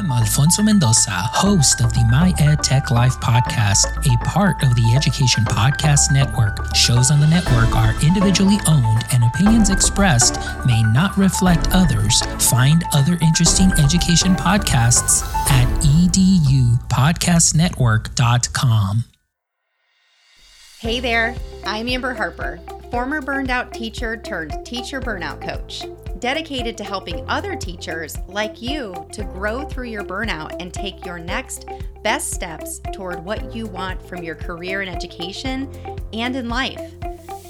I'm Alfonso Mendoza, host of the My Ed Tech Life podcast, a part of the Education Podcast Network. Shows on the network are individually owned and opinions expressed may not reflect others. Find other interesting education podcasts at edupodcastnetwork.com. Hey there, I'm Amber Harper, former burned out teacher turned teacher burnout coach dedicated to helping other teachers like you to grow through your burnout and take your next best steps toward what you want from your career in education and in life.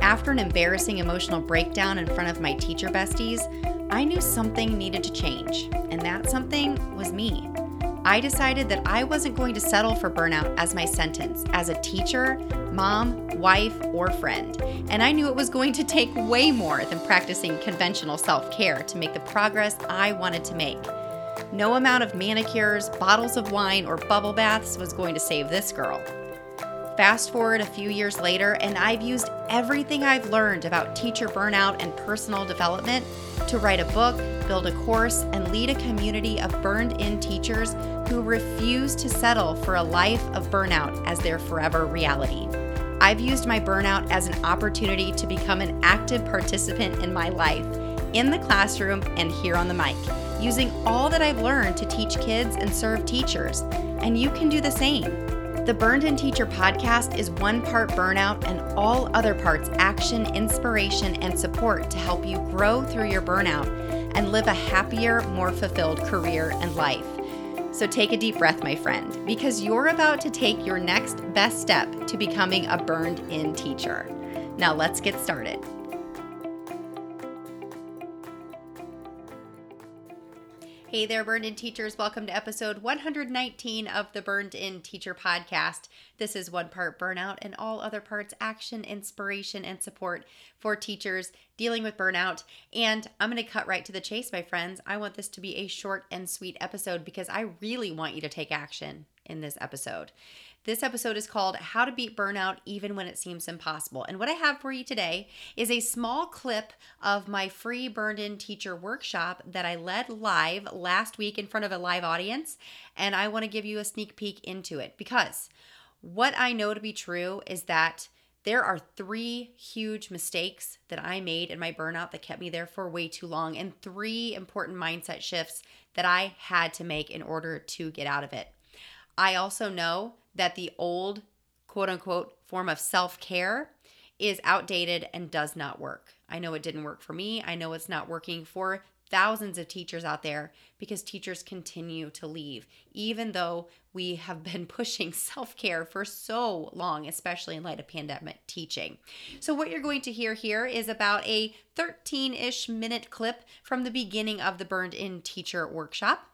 After an embarrassing emotional breakdown in front of my teacher besties, I knew something needed to change, and that something was me. I decided that I wasn't going to settle for burnout as my sentence as a teacher, mom, wife, or friend. And I knew it was going to take way more than practicing conventional self care to make the progress I wanted to make. No amount of manicures, bottles of wine, or bubble baths was going to save this girl. Fast forward a few years later, and I've used everything I've learned about teacher burnout and personal development to write a book, build a course, and lead a community of burned in teachers who refuse to settle for a life of burnout as their forever reality. I've used my burnout as an opportunity to become an active participant in my life, in the classroom and here on the mic, using all that I've learned to teach kids and serve teachers. And you can do the same. The Burned In Teacher podcast is one part burnout and all other parts action, inspiration, and support to help you grow through your burnout and live a happier, more fulfilled career and life. So take a deep breath, my friend, because you're about to take your next best step to becoming a burned in teacher. Now let's get started. Hey there, Burned In Teachers. Welcome to episode 119 of the Burned In Teacher podcast. This is one part burnout and all other parts action, inspiration, and support for teachers dealing with burnout. And I'm going to cut right to the chase, my friends. I want this to be a short and sweet episode because I really want you to take action in this episode. This episode is called How to Beat Burnout Even When It Seems Impossible. And what I have for you today is a small clip of my free Burned In Teacher workshop that I led live last week in front of a live audience. And I want to give you a sneak peek into it because what I know to be true is that there are three huge mistakes that I made in my burnout that kept me there for way too long, and three important mindset shifts that I had to make in order to get out of it. I also know that the old quote unquote form of self care is outdated and does not work. I know it didn't work for me. I know it's not working for thousands of teachers out there because teachers continue to leave, even though we have been pushing self care for so long, especially in light of pandemic teaching. So, what you're going to hear here is about a 13 ish minute clip from the beginning of the Burned In Teacher workshop.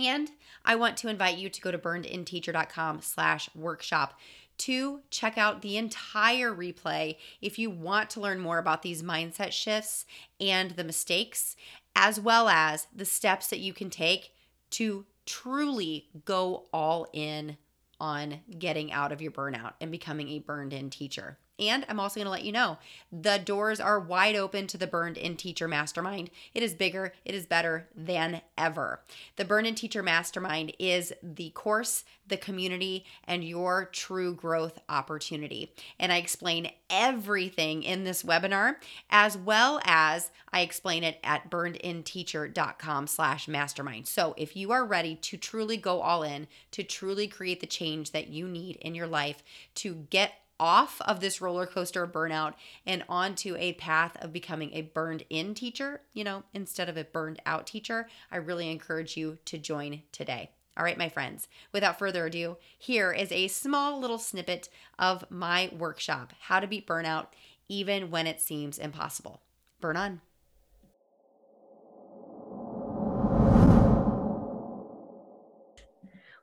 And I want to invite you to go to burnedinteacher.com slash workshop to check out the entire replay if you want to learn more about these mindset shifts and the mistakes, as well as the steps that you can take to truly go all in on getting out of your burnout and becoming a burned in teacher. And I'm also going to let you know the doors are wide open to the Burned In Teacher Mastermind. It is bigger, it is better than ever. The Burned In Teacher Mastermind is the course, the community, and your true growth opportunity. And I explain everything in this webinar, as well as I explain it at burnedinteacher.com slash mastermind. So if you are ready to truly go all in, to truly create the change that you need in your life, to get off of this roller coaster burnout and onto a path of becoming a burned in teacher, you know, instead of a burned out teacher, I really encourage you to join today. All right, my friends, without further ado, here is a small little snippet of my workshop How to Beat Burnout Even When It Seems Impossible. Burn on.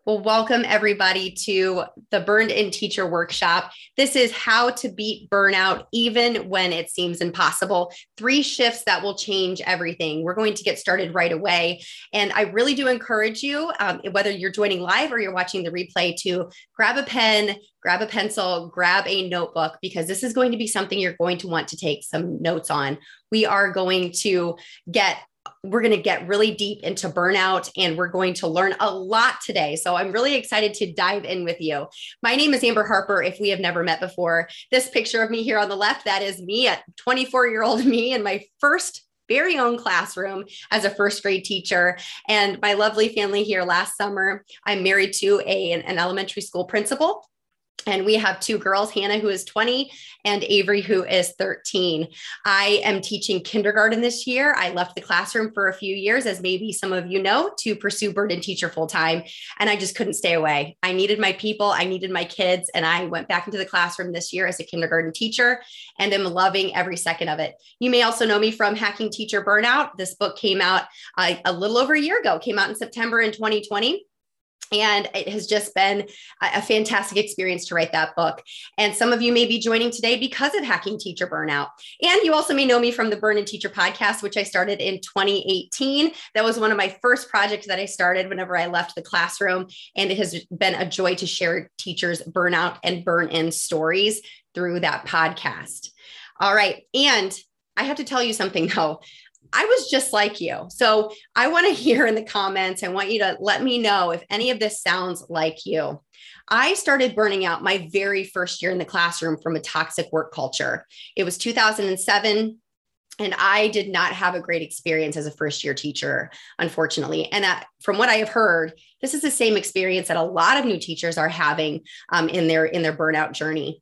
Well, welcome everybody to the Burned In Teacher Workshop. This is how to beat burnout even when it seems impossible. Three shifts that will change everything. We're going to get started right away. And I really do encourage you, um, whether you're joining live or you're watching the replay, to grab a pen, grab a pencil, grab a notebook, because this is going to be something you're going to want to take some notes on. We are going to get we're going to get really deep into burnout and we're going to learn a lot today. So I'm really excited to dive in with you. My name is Amber Harper. If we have never met before, this picture of me here on the left, that is me at 24 year old me in my first very own classroom as a first grade teacher and my lovely family here last summer i'm married to a, an elementary school principal and we have two girls, Hannah, who is 20, and Avery, who is 13. I am teaching kindergarten this year. I left the classroom for a few years, as maybe some of you know, to pursue Burned In Teacher full time. And I just couldn't stay away. I needed my people, I needed my kids. And I went back into the classroom this year as a kindergarten teacher and am loving every second of it. You may also know me from Hacking Teacher Burnout. This book came out uh, a little over a year ago, came out in September in 2020 and it has just been a fantastic experience to write that book. And some of you may be joining today because of Hacking Teacher Burnout. And you also may know me from the Burned In Teacher podcast, which I started in 2018. That was one of my first projects that I started whenever I left the classroom. And it has been a joy to share teachers' burnout and burn in stories through that podcast. All right. And I have to tell you something though. I was just like you. So I want to hear in the comments. I want you to let me know if any of this sounds like you. I started burning out my very first year in the classroom from a toxic work culture. It was 2007. And I did not have a great experience as a first year teacher, unfortunately. And uh, from what I have heard, this is the same experience that a lot of new teachers are having um, in their in their burnout journey.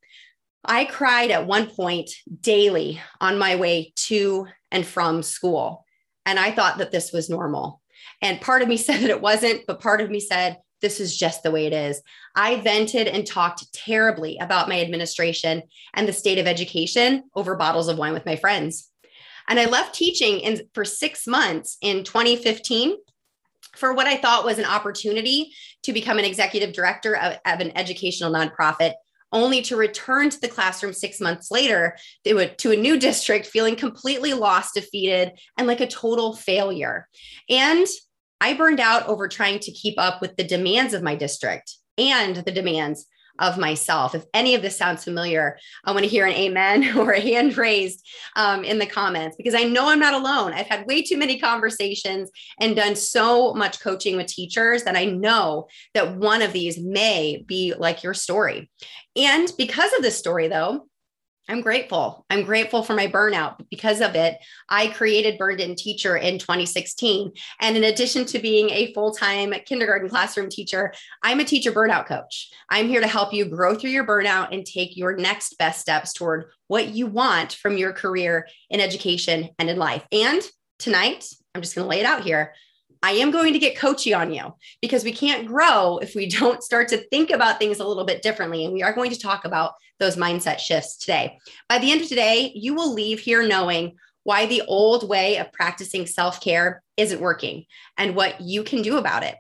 I cried at one point daily on my way to and from school. And I thought that this was normal. And part of me said that it wasn't, but part of me said, this is just the way it is. I vented and talked terribly about my administration and the state of education over bottles of wine with my friends. And I left teaching in, for six months in 2015 for what I thought was an opportunity to become an executive director of, of an educational nonprofit only to return to the classroom six months later a, to a new district feeling completely lost, defeated, and like a total failure. And I burned out over trying to keep up with the demands of my district and the demands of myself. If any of this sounds familiar, I want to hear an amen or a hand raised um, in the comments because I know I'm not alone. I've had way too many conversations and done so much coaching with teachers that I know that one of these may be like your story. And because of this story, though, I'm grateful. I'm grateful for my burnout. Because of it, I created Burned In Teacher in 2016. And in addition to being a full time kindergarten classroom teacher, I'm a teacher burnout coach. I'm here to help you grow through your burnout and take your next best steps toward what you want from your career in education and in life. And tonight, I'm just going to lay it out here. I am going to get coachy on you because we can't grow if we don't start to think about things a little bit differently. And we are going to talk about those mindset shifts today. By the end of today, you will leave here knowing why the old way of practicing self care isn't working and what you can do about it.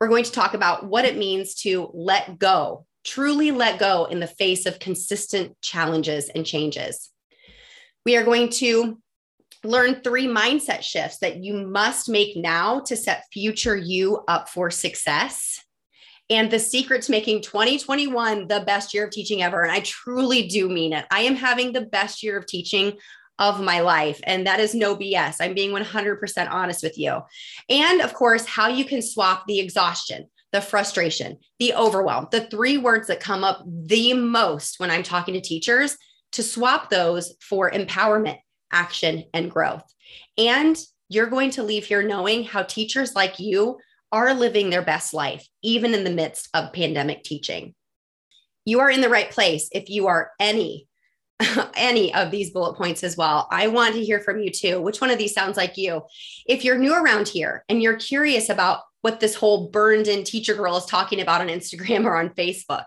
We're going to talk about what it means to let go, truly let go in the face of consistent challenges and changes. We are going to learn three mindset shifts that you must make now to set future you up for success. And the secret to making 2021 the best year of teaching ever. And I truly do mean it. I am having the best year of teaching of my life. And that is no BS. I'm being 100% honest with you. And of course, how you can swap the exhaustion, the frustration, the overwhelm, the three words that come up the most when I'm talking to teachers to swap those for empowerment action, and growth. And you're going to leave here knowing how teachers like you are living their best life, even in the midst of pandemic teaching. You are in the right place if you are any any of these bullet points as well. I want to hear from you too. Which one of these sounds like you? If you're new around here and you're curious about what this whole burned in teacher girl is talking about on Instagram or on Facebook,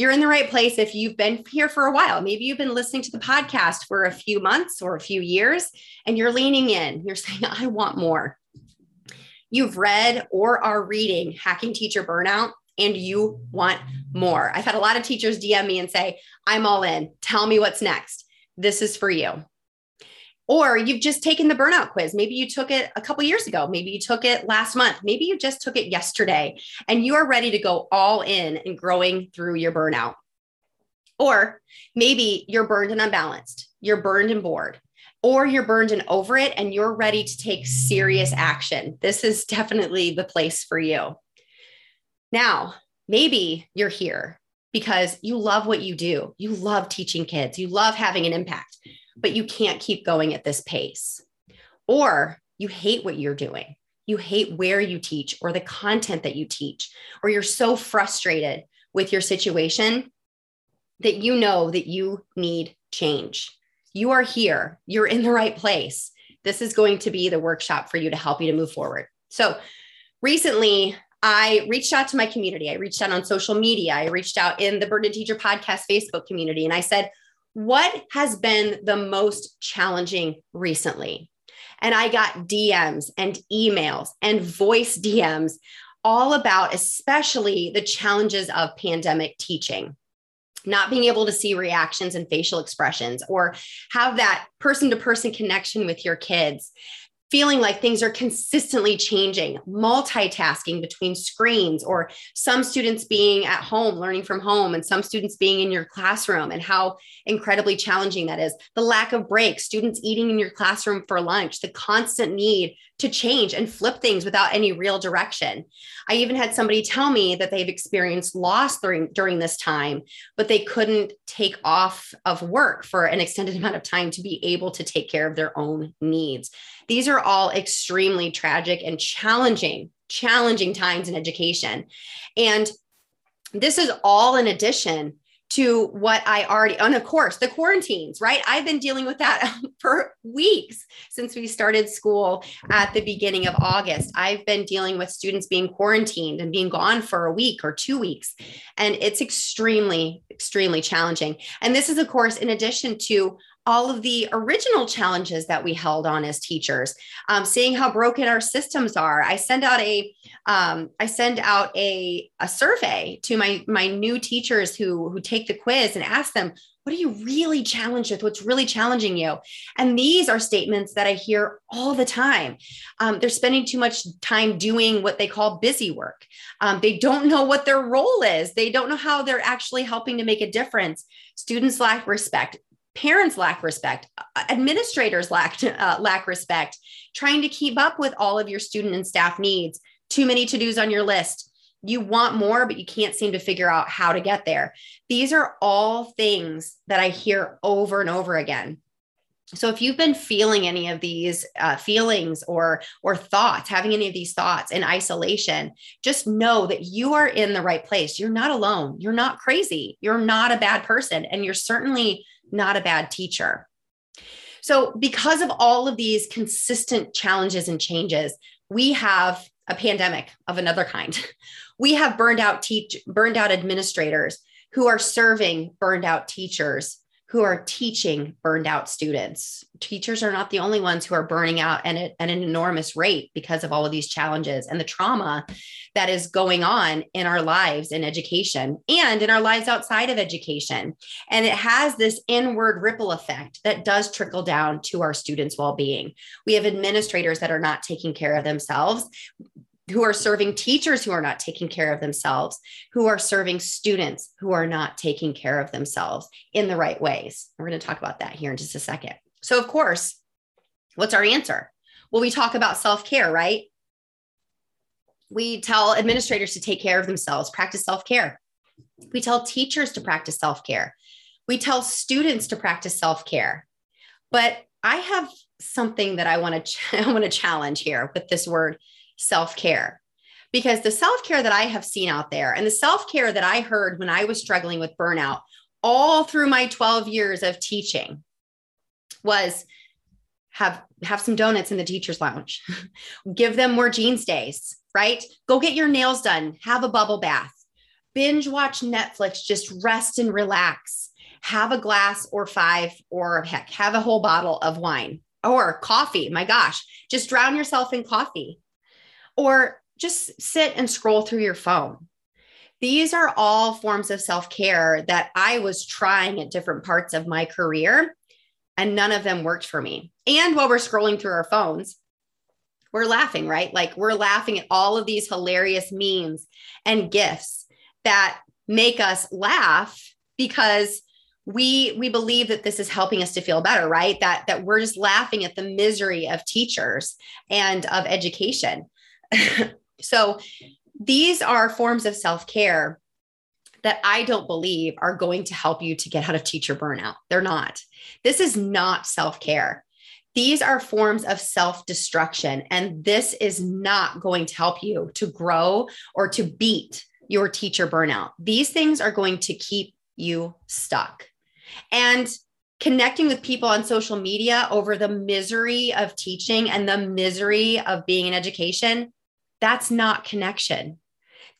you're in the right place if you've been here for a while. Maybe you've been listening to the podcast for a few months or a few years and you're leaning in. You're saying, I want more. You've read or are reading Hacking Teacher Burnout and you want more. I've had a lot of teachers DM me and say, I'm all in. Tell me what's next. This is for you. Or you've just taken the burnout quiz. Maybe you took it a couple years ago. Maybe you took it last month. Maybe you just took it yesterday and you are ready to go all in and growing through your burnout. Or maybe you're burned and unbalanced. You're burned and bored. or you're burned and over it and you're ready to take serious action. This is definitely the place for you. Now, maybe you're here because you love what you do. You love teaching kids, you love having an impact, but you can't keep going at this pace. Or you hate what you're doing. You hate where you teach or the content that you teach, or you're so frustrated with your situation that you know that you need change. You are here, you're in the right place. This is going to be the workshop for you to help you to move forward. So, recently, I reached out to my community. I reached out on social media. I reached out in the Burned In Teacher Podcast Facebook community, and I said, What has been the most challenging recently? And I got DMs and emails and voice DMs all about, especially the challenges of pandemic teaching not being able to see reactions and facial expressions or have that person to person connection with your kids feeling like things are consistently changing, multitasking between screens, or some students being at home learning from home and some students being in your classroom, and how incredibly challenging that is. The lack of breaks, students eating in your classroom for lunch, the constant need to change and flip things without any real direction. I even had somebody tell me that they've experienced loss during, during this time, but they couldn't take off of work for an extended amount of time to be able to take care of their own needs. These are all extremely tragic and challenging, challenging times in education. And this is all in addition to what I already, and of course, the quarantines, right? I've been dealing with that for weeks since we started school at the beginning of August. I've been dealing with students being quarantined and being gone for a week or two weeks. And it's extremely, extremely challenging. And this is, of course, in addition to all of the original challenges that we held on as teachers, um, seeing how broken our systems are. I send out a um, I send out a, a survey to my my new teachers who who take the quiz and ask them, what are you really challenged with? What's really challenging you? And these are statements that I hear all the time. Um, they're spending too much time doing what they call busy work. Um, they don't know what their role is. They don't know how they're actually helping to make a difference. Students lack respect parents lack respect administrators lack uh, lack respect trying to keep up with all of your student and staff needs. Too many to-dos on your list. You want more but you can't seem to figure out how to get there. These are all things that i hear over and over again so if you've been feeling any of these uh, feelings or or thoughts having any of these thoughts in isolation just know that you are in the right place you're not alone you're not crazy you're not a bad person and you're certainly not a bad teacher. So, because of all of these consistent challenges and changes, we have a pandemic of another kind. We have burned out teach burned out administrators who are serving burned out teachers who are teaching burned out students. Teachers are not the only ones who are burning out at, at, an enormous rate because of all of these challenges and the trauma that is going on in our lives in education and in our lives outside of education. And it has this inward ripple effect that does trickle down to our students' well being. We have administrators that are not taking care of themselves who are serving teachers who are not taking care of themselves, who are serving students who are not taking care of themselves in the right ways. We're going to talk about that here in just a second. So, of course, what's our answer? Well, we talk about self care, right? We tell administrators to take care of themselves, practice self care. We tell teachers to practice self care. We tell students to practice self care. But I have something that I want to ch- I want to challenge here with this word self care. Because the self care that I have seen out there and the self care that I heard when I was struggling with burnout all through my 12 years of teaching was have have some donuts in the teachers lounge. Give them more jeans days right? Go get your nails done. Have a bubble bath. Binge watch netflix. Just rest and relax. Have a glass or five or heck have a whole bottle of wine or coffee. My gosh just drown yourself in coffee or just sit and scroll through your phone. These are all forms of self care that I was trying at different parts of my career, and none of them worked for me. And while we're scrolling through our phones, we're laughing, right? Like we're laughing at all of these hilarious memes and gifts that make us laugh because we we believe that this is helping us to feel better right that that we're just laughing at the misery of teachers and of education so these are forms of self-care that I don't believe are going to help you to get out of teacher burnout. They're not. This is not self care. These are forms of self destruction, and this is not going to help you to grow or to beat your teacher burnout. These things are going to keep you stuck. And connecting with people on social media over the misery of teaching and the misery of being in education, that's not connection.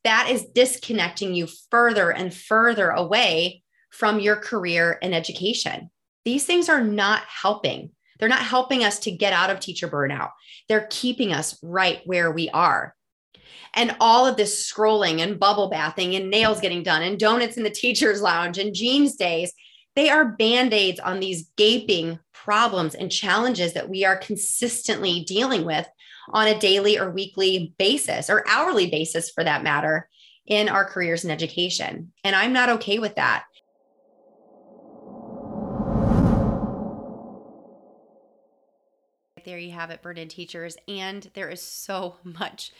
That is disconnecting you further and further away from your career and education. These things are not helping. They're not helping us to get out of teacher burnout. They're keeping us right where we are. And all of this scrolling and bubble bathing and nails getting done and donuts in the teacher's lounge and jeans days they are band aids on these gaping problems and challenges that we are consistently dealing with on a daily or weekly basis or hourly basis for that matter in our careers in education. And I'm not okay with that. There you have it, Burn In Teachers. And there is so much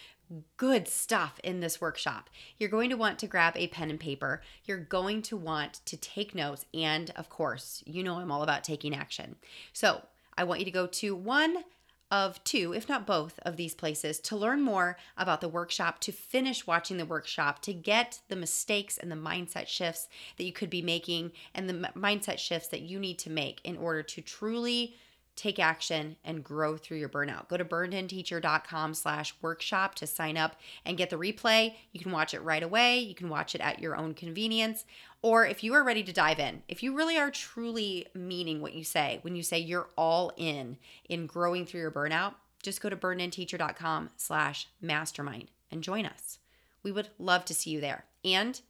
good stuff in this workshop. You're going to want to grab a pen and paper. You're going to want to take notes. And of course, you know I'm all about taking action. So I want you to go to one of two, if not both, of these places to learn more about the workshop, to finish watching the workshop, to get the mistakes and the mindset shifts that you could be making and the mindset shifts that you need to make in order to truly take action and grow through your burnout. Go to burnedinteacher.com slash workshop to sign up and get the replay. You can watch it right away. You can watch it at your own convenience. Or if you are ready to dive in, if you really are truly meaning what you say, when you say you're all in in growing through your burnout, just go to burnedinteacher.com slash mastermind and join us. We would love to see you there. And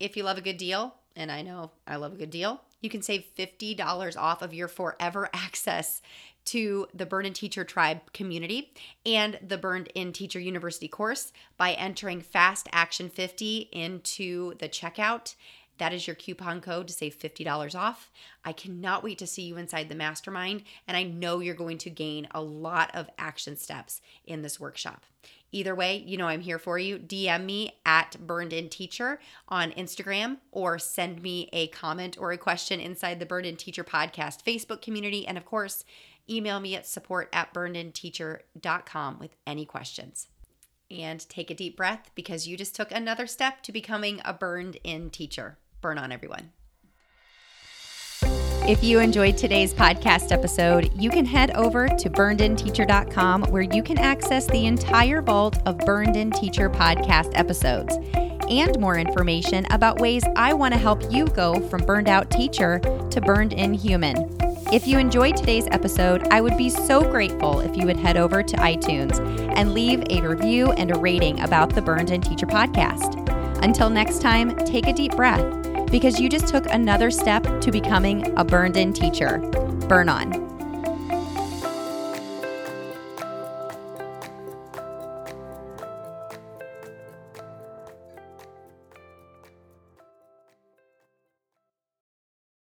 if you love a good deal, and I know I love a good deal, you can save $50 off of your forever access to the Burned In Teacher Tribe community and the Burned In Teacher University course by entering Fast Action 50 into the checkout. That is your coupon code to save $50 off. I cannot wait to see you inside the mastermind, and I know you're going to gain a lot of action steps in this workshop. Either way, you know I'm here for you. DM me at Burned In Teacher on Instagram or send me a comment or a question inside the Burned In Teacher podcast Facebook community. And of course, email me at support at burnedinteacher.com with any questions. And take a deep breath because you just took another step to becoming a burned in teacher. Burn on, everyone. If you enjoyed today's podcast episode, you can head over to burnedinteacher.com where you can access the entire vault of Burned In Teacher podcast episodes and more information about ways I want to help you go from burned out teacher to burned in human. If you enjoyed today's episode, I would be so grateful if you would head over to iTunes and leave a review and a rating about the Burned In Teacher podcast. Until next time, take a deep breath because you just took another step to becoming a burned in teacher. Burn on.